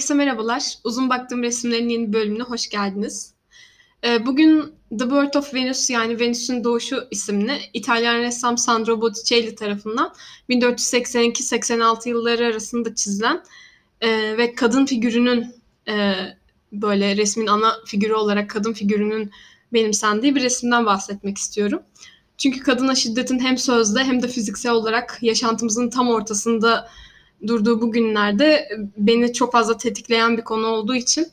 Herkese merhabalar. Uzun baktığım resimlerin yeni bölümüne hoş geldiniz. Ee, bugün The Birth of Venus yani Venüs'ün Doğuşu isimli İtalyan ressam Sandro Botticelli tarafından 1482-86 yılları arasında çizilen e, ve kadın figürünün e, böyle resmin ana figürü olarak kadın figürünün benimsendiği bir resimden bahsetmek istiyorum. Çünkü kadına şiddetin hem sözde hem de fiziksel olarak yaşantımızın tam ortasında durduğu bu günlerde beni çok fazla tetikleyen bir konu olduğu için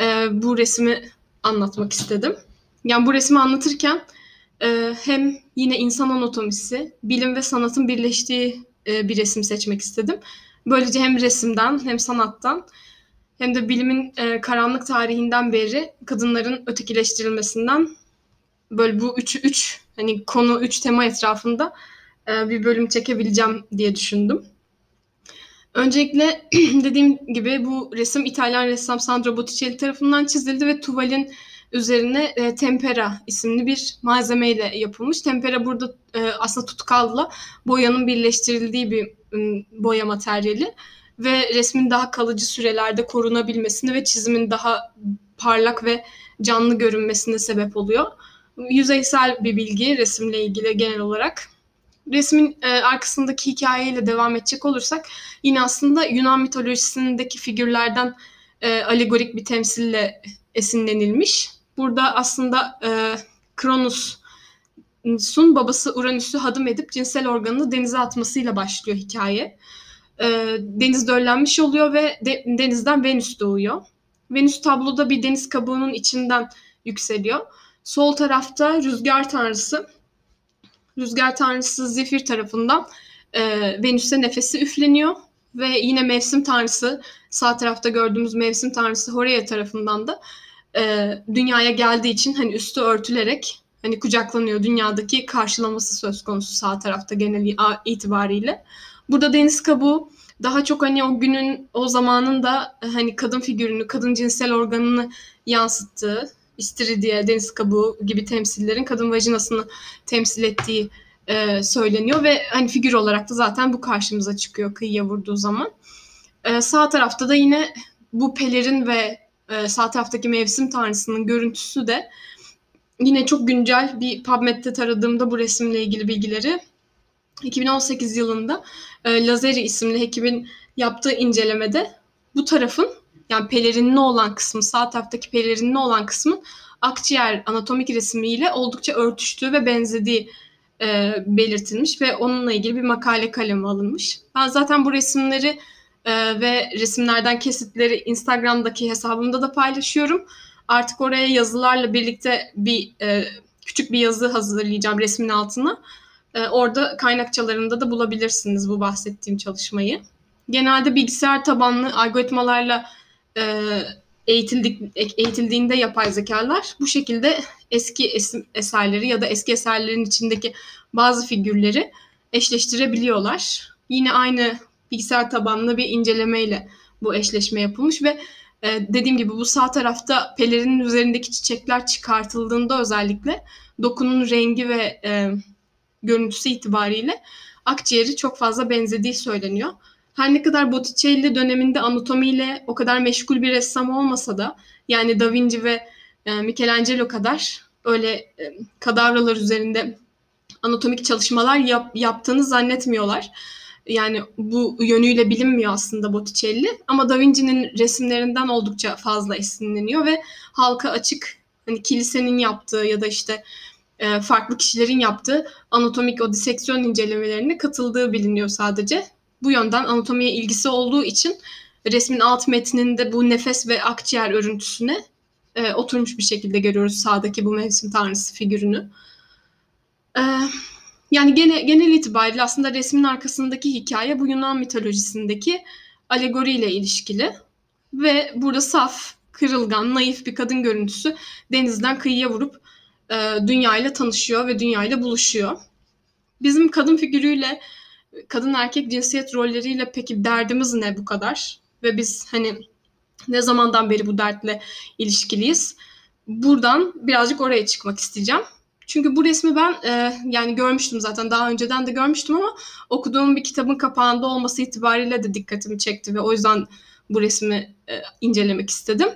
e, bu resmi anlatmak istedim. Yani bu resmi anlatırken e, hem yine insan anatomisi, bilim ve sanatın birleştiği e, bir resim seçmek istedim. Böylece hem resimden hem sanattan hem de bilimin e, karanlık tarihinden beri kadınların ötekileştirilmesinden böyle bu üç, üç hani konu üç tema etrafında e, bir bölüm çekebileceğim diye düşündüm. Öncelikle dediğim gibi bu resim İtalyan ressam Sandro Botticelli tarafından çizildi ve tuvalin üzerine e, tempera isimli bir malzemeyle yapılmış. Tempera burada e, aslında tutkalla boyanın birleştirildiği bir e, boya materyali ve resmin daha kalıcı sürelerde korunabilmesini ve çizimin daha parlak ve canlı görünmesine sebep oluyor. Yüzeysel bir bilgi resimle ilgili genel olarak. Resmin e, arkasındaki hikayeyle devam edecek olursak yine aslında Yunan mitolojisindeki figürlerden e, alegorik bir temsille esinlenilmiş. Burada aslında e, Kronos'un babası Uranüs'ü hadım edip cinsel organını denize atmasıyla başlıyor hikaye. E, deniz döllenmiş oluyor ve de, denizden Venüs doğuyor. Venüs tabloda bir deniz kabuğunun içinden yükseliyor. Sol tarafta rüzgar tanrısı rüzgar tanrısı Zephyr tarafından e, Venüs'e nefesi üfleniyor ve yine mevsim tanrısı sağ tarafta gördüğümüz mevsim tanrısı Horea tarafından da e, dünyaya geldiği için hani üstü örtülerek hani kucaklanıyor dünyadaki karşılaması söz konusu sağ tarafta genel itibariyle. Burada deniz kabuğu daha çok hani o günün o zamanın da hani kadın figürünü, kadın cinsel organını yansıttığı istiridye, deniz kabuğu gibi temsillerin kadın vajinasını temsil ettiği e, söyleniyor ve hani figür olarak da zaten bu karşımıza çıkıyor kıyıya vurduğu zaman. E, sağ tarafta da yine bu pelerin ve e, sağ taraftaki mevsim tanrısının görüntüsü de yine çok güncel bir PubMed'de taradığımda bu resimle ilgili bilgileri 2018 yılında e, Lazeri isimli hekimin yaptığı incelemede bu tarafın yani pelerinli olan kısmı, sağ taraftaki pelerinli olan kısmın akciğer anatomik resmiyle oldukça örtüştüğü ve benzediği e, belirtilmiş ve onunla ilgili bir makale kalemi alınmış. Ben zaten bu resimleri e, ve resimlerden kesitleri Instagram'daki hesabımda da paylaşıyorum. Artık oraya yazılarla birlikte bir e, küçük bir yazı hazırlayacağım resmin altına. E, orada kaynakçalarında da bulabilirsiniz bu bahsettiğim çalışmayı. Genelde bilgisayar tabanlı algoritmalarla e, eğitildik, eğitildiğinde yapay zekalar bu şekilde eski esim, eserleri ya da eski eserlerin içindeki bazı figürleri eşleştirebiliyorlar. Yine aynı bilgisayar tabanlı bir incelemeyle bu eşleşme yapılmış ve e, dediğim gibi bu sağ tarafta pelerinin üzerindeki çiçekler çıkartıldığında özellikle dokunun rengi ve e, görüntüsü itibariyle akciğeri çok fazla benzediği söyleniyor. Her ne kadar Botticelli döneminde anatomiyle o kadar meşgul bir ressam olmasa da yani Da Vinci ve e, Michelangelo kadar öyle e, kadavralar üzerinde anatomik çalışmalar yap, yaptığını zannetmiyorlar. Yani bu yönüyle bilinmiyor aslında Botticelli ama Da Vinci'nin resimlerinden oldukça fazla esinleniyor ve halka açık hani kilisenin yaptığı ya da işte e, farklı kişilerin yaptığı anatomik o diseksiyon incelemelerine katıldığı biliniyor sadece. Bu yönden anatomiye ilgisi olduğu için resmin alt metninde bu nefes ve akciğer örüntüsüne e, oturmuş bir şekilde görüyoruz sağdaki bu mevsim tanrısı figürünü. E, yani gene, genel itibariyle aslında resmin arkasındaki hikaye bu Yunan mitolojisindeki alegoriyle ilişkili. Ve burada saf, kırılgan, naif bir kadın görüntüsü denizden kıyıya vurup e, dünyayla tanışıyor ve dünyayla buluşuyor. Bizim kadın figürüyle kadın erkek cinsiyet rolleriyle peki derdimiz ne bu kadar? Ve biz hani ne zamandan beri bu dertle ilişkiliyiz? Buradan birazcık oraya çıkmak isteyeceğim. Çünkü bu resmi ben e, yani görmüştüm zaten daha önceden de görmüştüm ama okuduğum bir kitabın kapağında olması itibariyle de dikkatimi çekti ve o yüzden bu resmi e, incelemek istedim.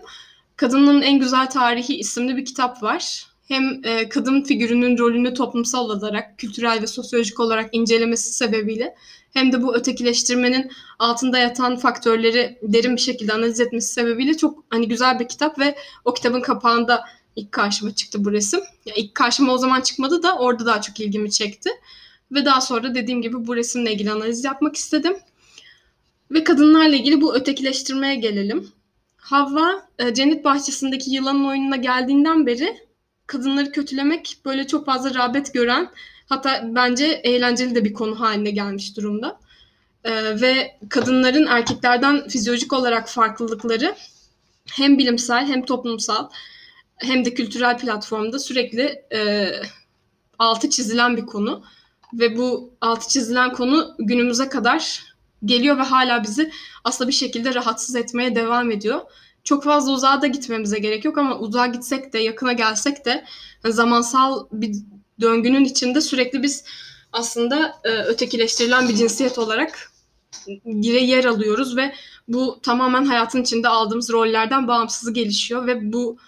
Kadının En Güzel Tarihi isimli bir kitap var. Hem e, kadın figürünün rolünü toplumsal olarak, kültürel ve sosyolojik olarak incelemesi sebebiyle hem de bu ötekileştirmenin altında yatan faktörleri derin bir şekilde analiz etmesi sebebiyle çok hani güzel bir kitap ve o kitabın kapağında ilk karşıma çıktı bu resim. Ya ilk karşıma o zaman çıkmadı da orada daha çok ilgimi çekti. Ve daha sonra dediğim gibi bu resimle ilgili analiz yapmak istedim. Ve kadınlarla ilgili bu ötekileştirmeye gelelim. Havva e, cennet bahçesindeki yılanın oyununa geldiğinden beri kadınları kötülemek böyle çok fazla rağbet gören hatta bence eğlenceli de bir konu haline gelmiş durumda. E, ve kadınların erkeklerden fizyolojik olarak farklılıkları hem bilimsel hem toplumsal hem de kültürel platformda sürekli e, altı çizilen bir konu. Ve bu altı çizilen konu günümüze kadar geliyor ve hala bizi aslında bir şekilde rahatsız etmeye devam ediyor. Çok fazla uzağa da gitmemize gerek yok ama uzağa gitsek de yakına gelsek de zamansal bir döngünün içinde sürekli biz aslında e, ötekileştirilen bir cinsiyet olarak yer alıyoruz ve bu tamamen hayatın içinde aldığımız rollerden bağımsız gelişiyor ve bu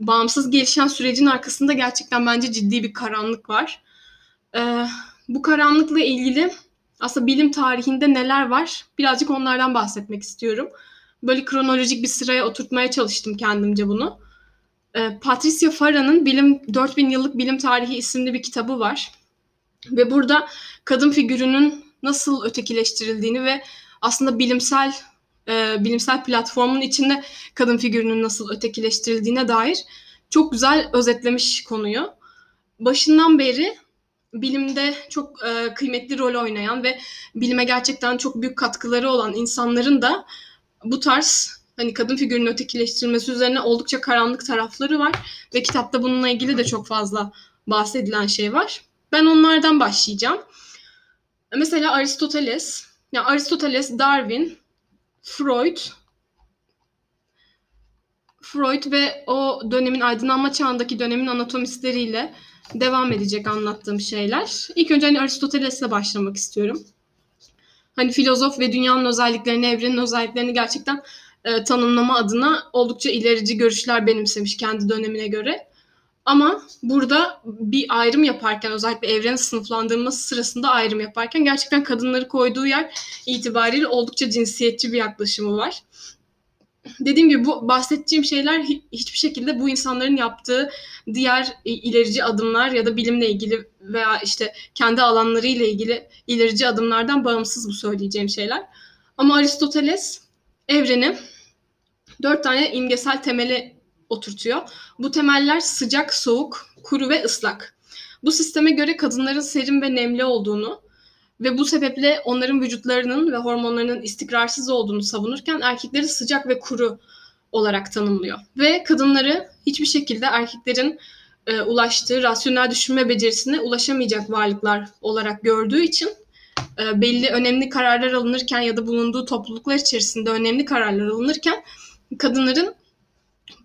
bağımsız gelişen sürecin arkasında gerçekten bence ciddi bir karanlık var. Ee, bu karanlıkla ilgili aslında bilim tarihinde neler var birazcık onlardan bahsetmek istiyorum. Böyle kronolojik bir sıraya oturtmaya çalıştım kendimce bunu. Ee, Patricia Farah'nın Bilim 4000 Yıllık Bilim Tarihi isimli bir kitabı var. Ve burada kadın figürünün nasıl ötekileştirildiğini ve aslında bilimsel e, bilimsel platformun içinde kadın figürünün nasıl ötekileştirildiğine dair çok güzel özetlemiş konuyu. Başından beri bilimde çok e, kıymetli rol oynayan ve bilime gerçekten çok büyük katkıları olan insanların da bu tarz hani kadın figürünün ötekileştirilmesi üzerine oldukça karanlık tarafları var ve kitapta bununla ilgili de çok fazla bahsedilen şey var. Ben onlardan başlayacağım. Mesela Aristoteles, yani Aristoteles, Darwin, Freud Freud ve o dönemin aydınlanma çağındaki dönemin anatomistleriyle devam edecek anlattığım şeyler. İlk önce hani Aristoteles'le başlamak istiyorum. Hani filozof ve dünyanın özelliklerini, evrenin özelliklerini gerçekten e, tanımlama adına oldukça ilerici görüşler benimsemiş kendi dönemine göre. Ama burada bir ayrım yaparken özellikle evrenin sınıflandırılması sırasında ayrım yaparken gerçekten kadınları koyduğu yer itibariyle oldukça cinsiyetçi bir yaklaşımı var. Dediğim gibi bu bahsedeceğim şeyler hiçbir şekilde bu insanların yaptığı diğer ilerici adımlar ya da bilimle ilgili veya işte kendi alanları ile ilgili ilerici adımlardan bağımsız bu söyleyeceğim şeyler. Ama Aristoteles evreni dört tane imgesel temeli oturtuyor. Bu temeller sıcak, soğuk, kuru ve ıslak. Bu sisteme göre kadınların serin ve nemli olduğunu ve bu sebeple onların vücutlarının ve hormonlarının istikrarsız olduğunu savunurken erkekleri sıcak ve kuru olarak tanımlıyor. Ve kadınları hiçbir şekilde erkeklerin e, ulaştığı rasyonel düşünme becerisine ulaşamayacak varlıklar olarak gördüğü için e, belli önemli kararlar alınırken ya da bulunduğu topluluklar içerisinde önemli kararlar alınırken kadınların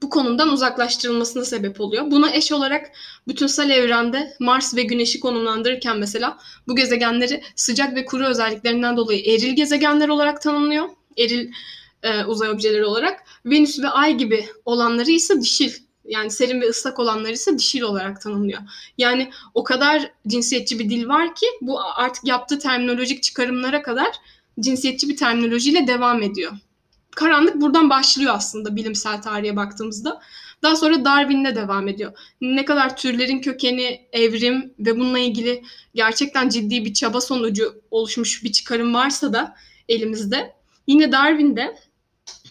bu konumdan uzaklaştırılmasına sebep oluyor. Buna eş olarak bütünsel evrende Mars ve Güneş'i konumlandırırken mesela bu gezegenleri sıcak ve kuru özelliklerinden dolayı eril gezegenler olarak tanımlıyor. Eril e, uzay objeleri olarak. Venüs ve Ay gibi olanları ise dişil yani serin ve ıslak olanları ise dişil olarak tanımlıyor. Yani o kadar cinsiyetçi bir dil var ki bu artık yaptığı terminolojik çıkarımlara kadar cinsiyetçi bir terminolojiyle devam ediyor karanlık buradan başlıyor aslında bilimsel tarihe baktığımızda. Daha sonra Darwin'le devam ediyor. Ne kadar türlerin kökeni, evrim ve bununla ilgili gerçekten ciddi bir çaba sonucu oluşmuş bir çıkarım varsa da elimizde. Yine Darwin'de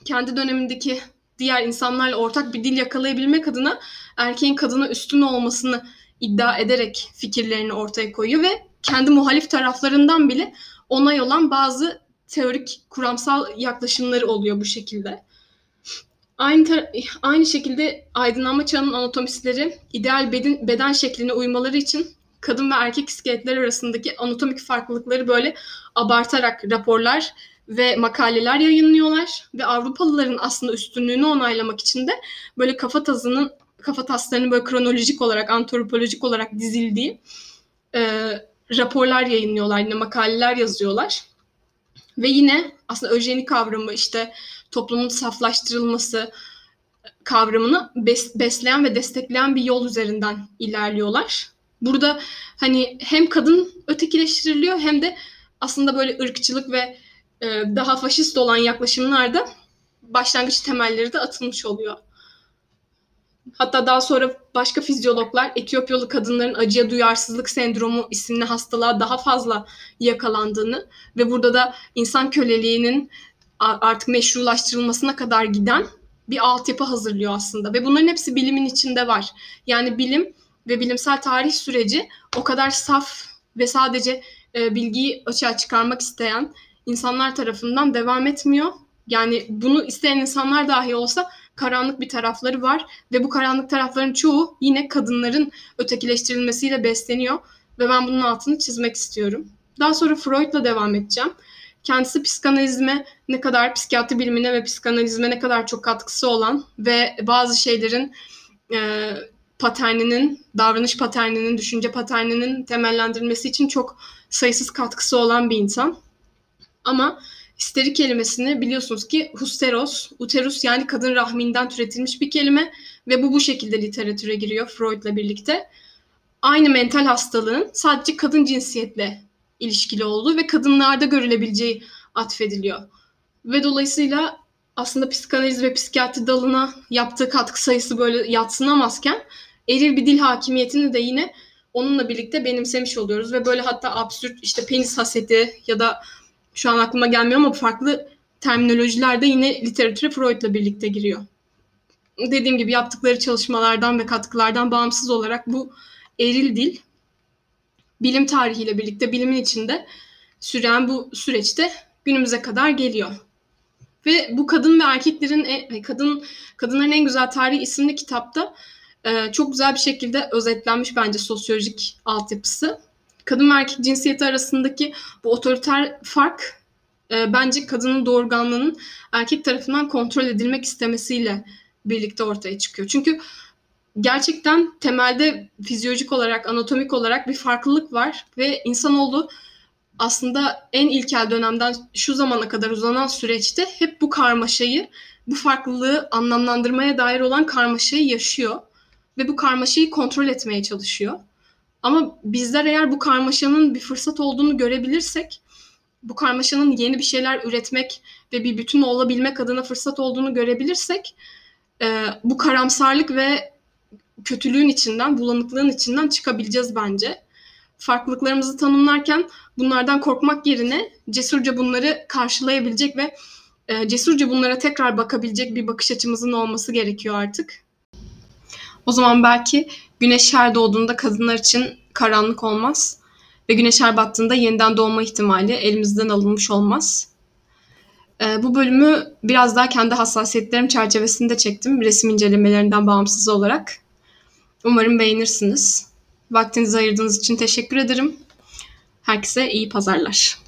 kendi dönemindeki diğer insanlarla ortak bir dil yakalayabilmek adına erkeğin kadına üstün olmasını iddia ederek fikirlerini ortaya koyuyor ve kendi muhalif taraflarından bile onay olan bazı teorik kuramsal yaklaşımları oluyor bu şekilde. Aynı aynı şekilde aydınlanma çağının anatomistleri ideal beden, beden şekline uymaları için kadın ve erkek iskeletler arasındaki anatomik farklılıkları böyle abartarak raporlar ve makaleler yayınlıyorlar ve Avrupalıların aslında üstünlüğünü onaylamak için de böyle kafa tasının kafa taslarının böyle kronolojik olarak antropolojik olarak dizildiği e, raporlar yayınlıyorlar yine makaleler yazıyorlar. Ve yine aslında öjeni kavramı işte toplumun saflaştırılması kavramını bes, besleyen ve destekleyen bir yol üzerinden ilerliyorlar. Burada hani hem kadın ötekileştiriliyor hem de aslında böyle ırkçılık ve e, daha faşist olan yaklaşımlarda başlangıç temelleri de atılmış oluyor. Hatta daha sonra başka fizyologlar Etiyopyalı kadınların acıya duyarsızlık sendromu isimli hastalığa daha fazla yakalandığını ve burada da insan köleliğinin artık meşrulaştırılmasına kadar giden bir altyapı hazırlıyor aslında ve bunların hepsi bilimin içinde var. Yani bilim ve bilimsel tarih süreci o kadar saf ve sadece e, bilgiyi açığa çıkarmak isteyen insanlar tarafından devam etmiyor. Yani bunu isteyen insanlar dahi olsa karanlık bir tarafları var ve bu karanlık tarafların çoğu yine kadınların ötekileştirilmesiyle besleniyor ve ben bunun altını çizmek istiyorum. Daha sonra Freud'la devam edeceğim. Kendisi psikanalizme ne kadar, psikiyatri bilimine ve psikanalizme ne kadar çok katkısı olan ve bazı şeylerin e, paterninin, davranış paterninin, düşünce paterninin temellendirilmesi için çok sayısız katkısı olan bir insan. Ama histeri kelimesini biliyorsunuz ki husteros, uterus yani kadın rahminden türetilmiş bir kelime ve bu bu şekilde literatüre giriyor Freud'la birlikte. Aynı mental hastalığın sadece kadın cinsiyetle ilişkili olduğu ve kadınlarda görülebileceği atfediliyor. Ve dolayısıyla aslında psikanaliz ve psikiyatri dalına yaptığı katkı sayısı böyle yatsınamazken eril bir dil hakimiyetini de yine onunla birlikte benimsemiş oluyoruz ve böyle hatta absürt işte penis haseti ya da şu an aklıma gelmiyor ama farklı terminolojiler de yine literatüre Freud'la birlikte giriyor. Dediğim gibi yaptıkları çalışmalardan ve katkılardan bağımsız olarak bu eril dil bilim tarihiyle birlikte bilimin içinde süren bu süreçte günümüze kadar geliyor. Ve bu kadın ve erkeklerin e, kadın kadınların en güzel tarihi isimli kitapta e, çok güzel bir şekilde özetlenmiş bence sosyolojik altyapısı. Kadın ve erkek cinsiyeti arasındaki bu otoriter fark e, bence kadının doğurganlığının erkek tarafından kontrol edilmek istemesiyle birlikte ortaya çıkıyor. Çünkü gerçekten temelde fizyolojik olarak, anatomik olarak bir farklılık var ve insanoğlu aslında en ilkel dönemden şu zamana kadar uzanan süreçte hep bu karmaşayı, bu farklılığı anlamlandırmaya dair olan karmaşayı yaşıyor ve bu karmaşayı kontrol etmeye çalışıyor. Ama bizler eğer bu karmaşanın bir fırsat olduğunu görebilirsek, bu karmaşanın yeni bir şeyler üretmek ve bir bütün olabilmek adına fırsat olduğunu görebilirsek, e, bu karamsarlık ve kötülüğün içinden, bulanıklığın içinden çıkabileceğiz bence. Farklılıklarımızı tanımlarken bunlardan korkmak yerine cesurca bunları karşılayabilecek ve e, cesurca bunlara tekrar bakabilecek bir bakış açımızın olması gerekiyor artık. O zaman belki güneş her doğduğunda kadınlar için karanlık olmaz ve güneş her battığında yeniden doğma ihtimali elimizden alınmış olmaz. Ee, bu bölümü biraz daha kendi hassasiyetlerim çerçevesinde çektim resim incelemelerinden bağımsız olarak. Umarım beğenirsiniz. Vaktinizi ayırdığınız için teşekkür ederim. Herkese iyi pazarlar.